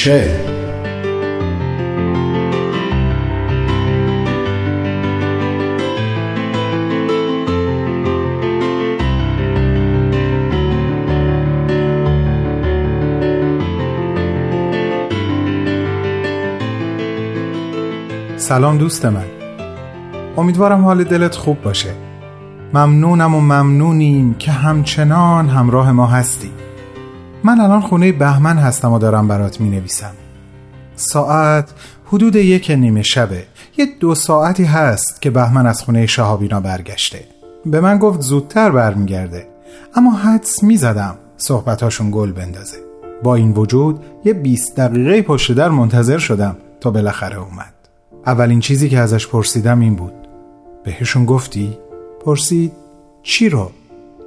کوچه سلام دوست من. امیدوارم حال دلت خوب باشه. ممنونم و ممنونیم که همچنان همراه ما هستی. من الان خونه بهمن هستم و دارم برات می نویسم ساعت حدود یک نیمه شبه. یه دو ساعتی هست که بهمن از خونه شهابینا برگشته. به من گفت زودتر برمیگرده. اما حدس می زدم صحبتاشون گل بندازه. با این وجود یه 20 دقیقه پشت در منتظر شدم تا بالاخره اومد. اولین چیزی که ازش پرسیدم این بود. بهشون گفتی؟ پرسید چی رو؟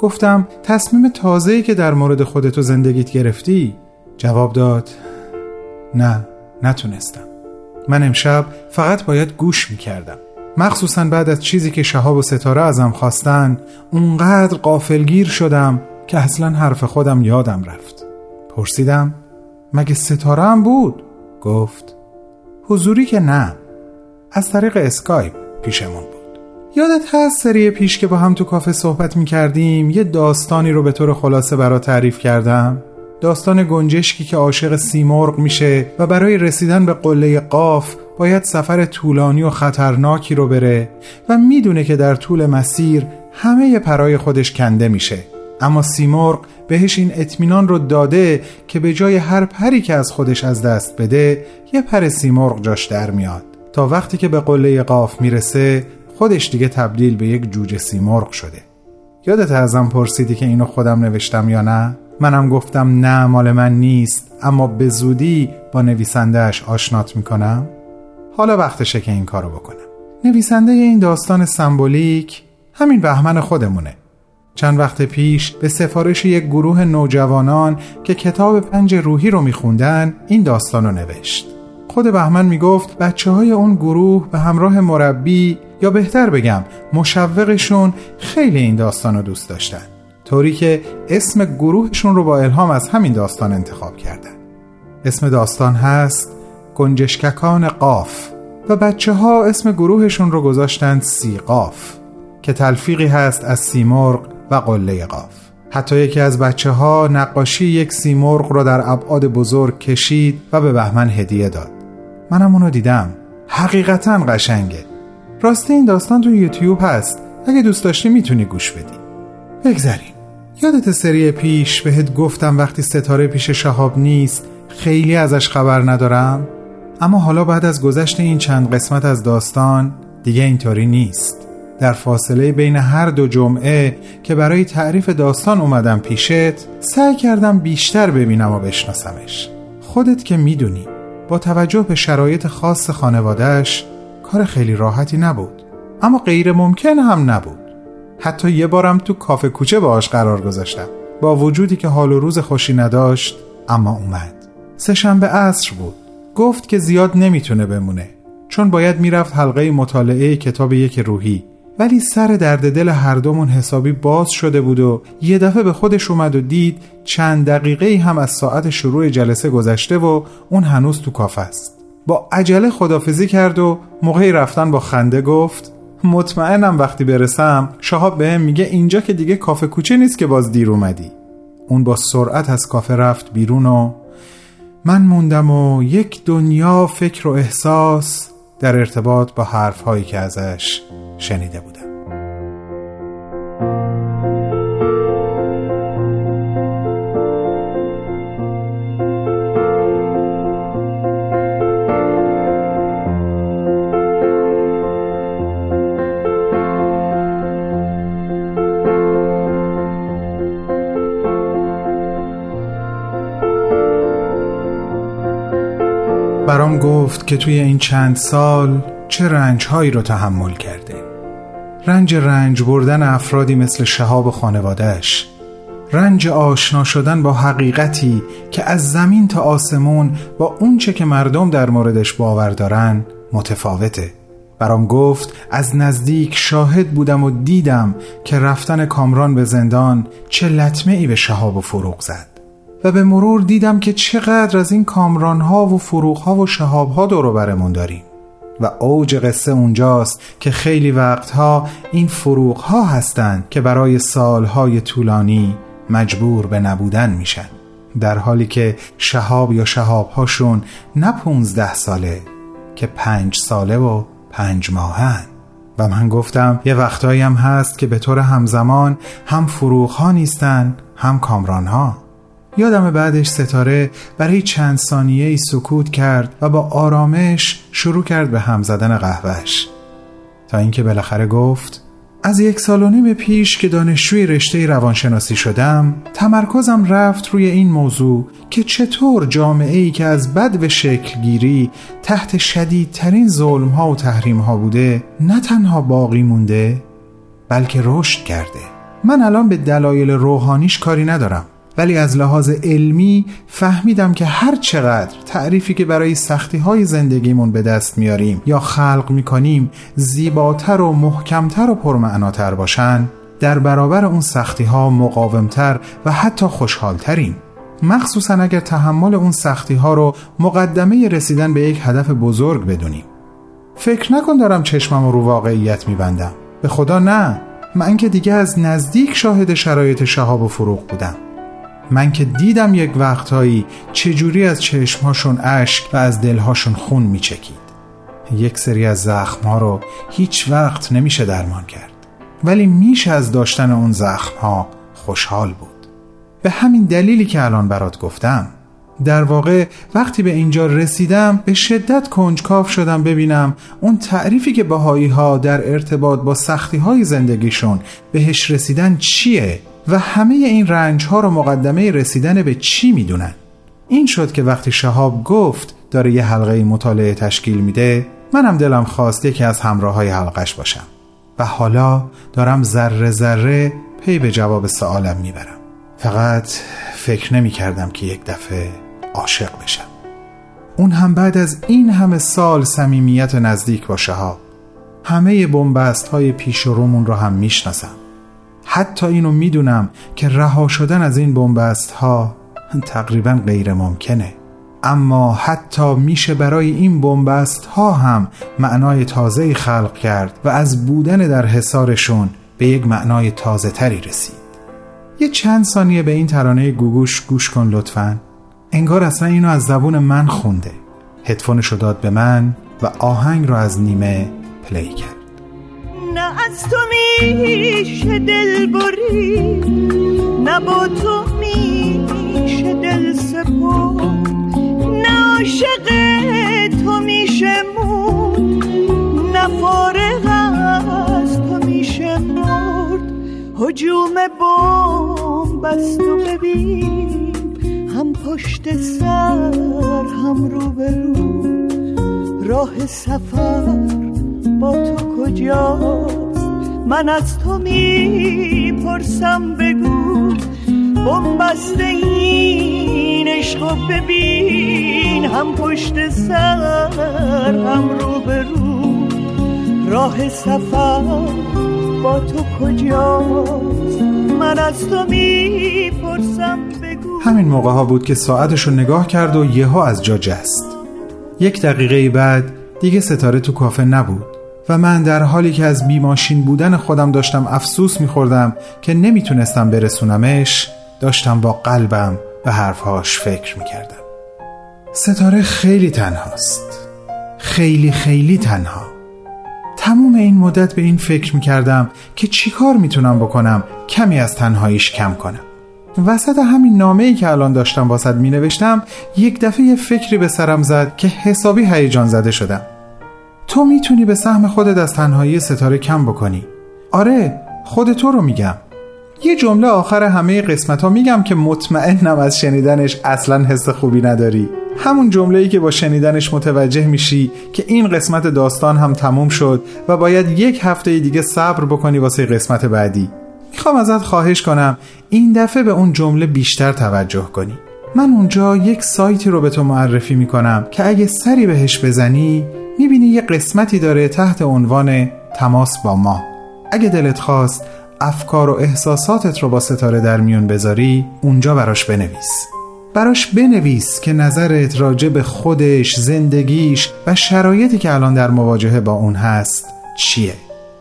گفتم تصمیم تازه‌ای که در مورد خودت و زندگیت گرفتی؟ جواب داد نه نتونستم. من امشب فقط باید گوش می‌کردم. مخصوصا بعد از چیزی که شهاب و ستاره ازم خواستن اونقدر قافلگیر شدم که اصلا حرف خودم یادم رفت. پرسیدم مگه ستاره هم بود؟ گفت حضوری که نه. از طریق اسکایپ پیشمون بود. یادت هست سری پیش که با هم تو کافه صحبت می کردیم یه داستانی رو به طور خلاصه برا تعریف کردم. داستان گنجشکی که عاشق سیمرغ میشه و برای رسیدن به قله قاف باید سفر طولانی و خطرناکی رو بره و می‌دونه که در طول مسیر همه پرای خودش کنده میشه. اما سیمرغ بهش این اطمینان رو داده که به جای هر پری که از خودش از دست بده یه پر سیمرغ جاش در میاد. تا وقتی که به قله قاف می‌رسه خودش دیگه تبدیل به یک جوجه سیمرغ شده. یادت ازم پرسیدی که اینو خودم نوشتم یا نه؟ منم گفتم نه مال من نیست اما به زودی با نویسندهش آشنات می‌کنم. حالا وقتشه که این کارو بکنم. نویسنده این داستان سمبولیک همین بهمن خودمونه. چند وقت پیش به سفارش یک گروه نوجوانان که کتاب پنج روحی رو میخوندن این داستان رو نوشت. خود بهمن می‌گفت بچه های اون گروه به همراه مربی یا بهتر بگم مشوقشون خیلی این داستان رو دوست داشتن. طوری که اسم گروهشون رو با الهام از همین داستان انتخاب کردن. اسم داستان هست گنجشککان قاف و بچه ها اسم گروهشون رو گذاشتن سی قاف که تلفیقی هست از سیمرغ و قله قاف. حتی یکی از بچه ها نقاشی یک سیمرغ رو در ابعاد بزرگ کشید و به بهمن هدیه داد. منم اونو دیدم. حقیقتا قشنگه. راستی این داستان تو یوتیوب هست. اگه دوست داشتی می‌تونی گوش بدی. بگذریم یادت سری پیش بهت گفتم وقتی ستاره پیش شهاب نیست خیلی ازش خبر ندارم. اما حالا بعد از گذشت این چند قسمت از داستان دیگه اینطوری نیست. در فاصله بین هر دو جمعه که برای تعریف داستان اومدم پیشت سعی کردم بیشتر ببینم و بشناسمش. خودت که می‌دونی با توجه به شرایط خاص خانوادهش کار خیلی راحتی نبود. اما غیر ممکن هم نبود. حتی یه بارم تو کافه کوچه باهاش قرار گذاشتم. با وجودی که حال و روز خوشی نداشت اما اومد. سهشنبه عصر بود. گفت که زیاد نمی‌تونه بمونه. چون باید می‌رفت حلقه مطالعه کتاب یک روحی. ولی سر درد دل هر دومون حسابی باز شده بود و یه دفعه به خودش اومد و دید چند دقیقه هم از ساعت شروع جلسه گذشته و اون هنوز تو کافه است. با عجله خدافزی کرد و موقعی رفتن با خنده گفت مطمئنم وقتی برسم شهاب بهم میگه اینجا که دیگه کافه کوچه نیست که باز دیر اومدی. اون با سرعت از کافه رفت بیرون و من موندم و یک دنیا فکر و احساس در ارتباط با حرفهایی که ازش شنیده بودم. گفت که توی این چند سال چه رنجهایی رو تحمل کرده. رنج رنج بردن افرادی مثل شهاب خانوادهش رنج آشنا شدن با حقیقتی که از زمین تا آسمون با اونچه که مردم در موردش باور دارن متفاوته. برام گفت از نزدیک شاهد بودم و دیدم که رفتن کامران به زندان چه لطمه ای به شهاب و فروغ زد. و به مرور دیدم که چقدر از این کامرانها و فروغها و شهابها دور برمون داریم. و اوج قصه اونجاست که خیلی وقتها این فروغها هستند که برای سالهای طولانی مجبور به نبودن میشن. در حالی که شهاب یا شهابهاشون نه پونزده ساله که پنج ساله و پنج ماهن. و من گفتم یه وقتایی هم هست که به طور همزمان هم فروغ ها نیستن هم کامران ها یادم بعدش ستاره برای چند ثانیه ای سکوت کرد و با آرامش شروع کرد به هم زدن قهوهش تا اینکه بالاخره گفت از یک سال و نیم پیش که دانشجوی رشته روانشناسی شدم تمرکزم رفت روی این موضوع که چطور جامعه ای که از بد به شکل گیری تحت شدیدترین ظلم ها و تحریم ها بوده نه تنها باقی مونده بلکه رشد کرده. من الان به دلایل روحانیش کاری ندارم. ولی از لحاظ علمی فهمیدم که هر چقدر تعریفی که برای سختی های زندگیمون به دست میاریم یا خلق می‌کنیم زیباتر و محکمتر و پرمعناتر باشن در برابر اون سختی ها مقاومتر و حتی خوشحالتریم. مخصوصا اگر تحمل اون سختی ها رو مقدمه رسیدن به یک هدف بزرگ بدونیم. فکر نکن دارم چشمم رو واقعیت میبندم. به خدا نه من که دیگه از نزدیک شاهد شرایط شهاب و فروغ بودم. من که دیدم یک وقتهایی چجوری از چشمهاشون اشک و از دلهاشون خون میچکید. یک سری از زخمها رو هیچ وقت نمیشه درمان کرد. ولی میشه از داشتن اون زخمها خوشحال بود. به همین دلیلی که الان برات گفتم در واقع وقتی به اینجا رسیدم به شدت کنجکاو شدم ببینم اون تعریفی که بهایی ها در ارتباط با سختی های زندگیشون بهش رسیدن چیه. و همه این رنج ها رو مقدمه رسیدن به چی می‌دونن؟ این شد که وقتی شهاب گفت داره یه حلقه مطالعه تشکیل میده منم دلم خواست یکی از همراه های حلقش باشم. و حالا دارم ذره ذره پی به جواب سوالم می‌برم. فقط فکر نمی کردم که یک دفعه عاشق بشم. اون هم بعد از این همه سال صمیمیت نزدیک با شهاب همه بنبست های پیش رومون رو هم می‌شناسم. حتی اینو می‌دونم که رها شدن از این بنبست ها تقریبا غیر ممکنه اما حتی میشه برای این بنبست ها هم معنای تازه خلق کرد و از بودن در حسارشون به یک معنای تازه تری رسید. یه چند ثانیه به این ترانه گوگوش گوش کن لطفا. انگار اصلا اینو از زبون من خونده. هدفونشو داد به من و آهنگ رو از نیمه پلی کرد. از تو میشه دل بری نه با تو میشه دل سپر نه عاشق تو میشه مود نه فارغ از تو میشه مرد. حجوم بوم بست و ببین هم پشت سر هم رو به رو راه سفر با تو کجاست؟ من از تو می‌پرسم بگو بمبست این عشق ببین هم پشت سر هم رو به رو راه سفر با تو کجاست؟ من از تو می‌پرسم بگو. همین موقع ها بود که ساعتش رو نگاه کرد و یهو از جا جست. یک دقیقه بعد دیگه ستاره تو کافه نبود. و من در حالی که از بیماشین بودن خودم داشتم افسوس میخوردم که نمی‌تونستم برسونمش داشتم با قلبم به حرفهاش فکر می‌کردم. ستاره خیلی تنهاست. خیلی خیلی تنها. تموم این مدت به این فکر می‌کردم که چیکار می‌تونم بکنم کمی از تنهاییش کم کنم. وسط همین نامه ای که الان داشتم واسد می نوشتم یک دفعه فکری به سرم زد که حسابی هیجان زده شدم. تو می‌تونی به سهم خودت از تنهایی ستاره کم بکنی. آره خود تو رو میگم. یه جمله آخر همه قسمت ها میگم که مطمئنم از شنیدنش اصلا حس خوبی نداری. همون جمله ای که با شنیدنش متوجه میشی که این قسمت داستان هم تموم شد و باید یک هفته دیگه صبر بکنی واسه قسمت بعدی. می‌خوام ازت خواهش کنم این دفعه به اون جمله بیشتر توجه کنی. من اونجا یک سایتی رو به تو معرفی می‌کنم که اگه سری بهش بزنی می‌بینی یه قسمتی داره تحت عنوان تماس با ما. اگه دلت خواست افکار و احساساتت رو با ستاره در میون بذاری اونجا براش بنویس. براش بنویس که نظرت راجع به خودش، زندگیش و شرایطی که الان در مواجهه با اون هست چیه؟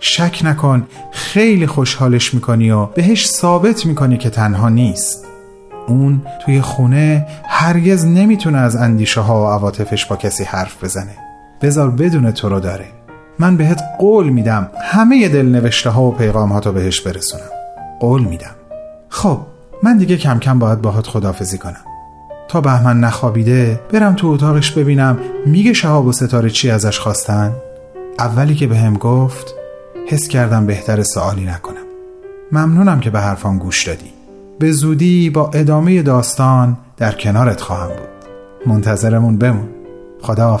شک نکن خیلی خوشحالش می‌کنی و بهش ثابت می‌کنی که تنها نیست. اون توی خونه هرگز نمی‌تونه از اندیشه ها و عواطفش با کسی حرف بزنه. بذار بدون تو رو داره. من بهت قول میدم همه دل نوشته ها و پیغام ها تو بهش برسونم. قول میدم. خب من دیگه کم کم باید باهات خدافزی کنم. تا بهمن نخوابیده برم تو اتاقش ببینم میگه شهاب و ستاره چی ازش خواستن؟ اولی که بهم به گفت حس کردم بهتر سوالی نکنم. ممنونم که به حرفان گوش دادی. به زودی با ادامه داستان در کنارت خواهم بود. منتظرمون بمون. خدا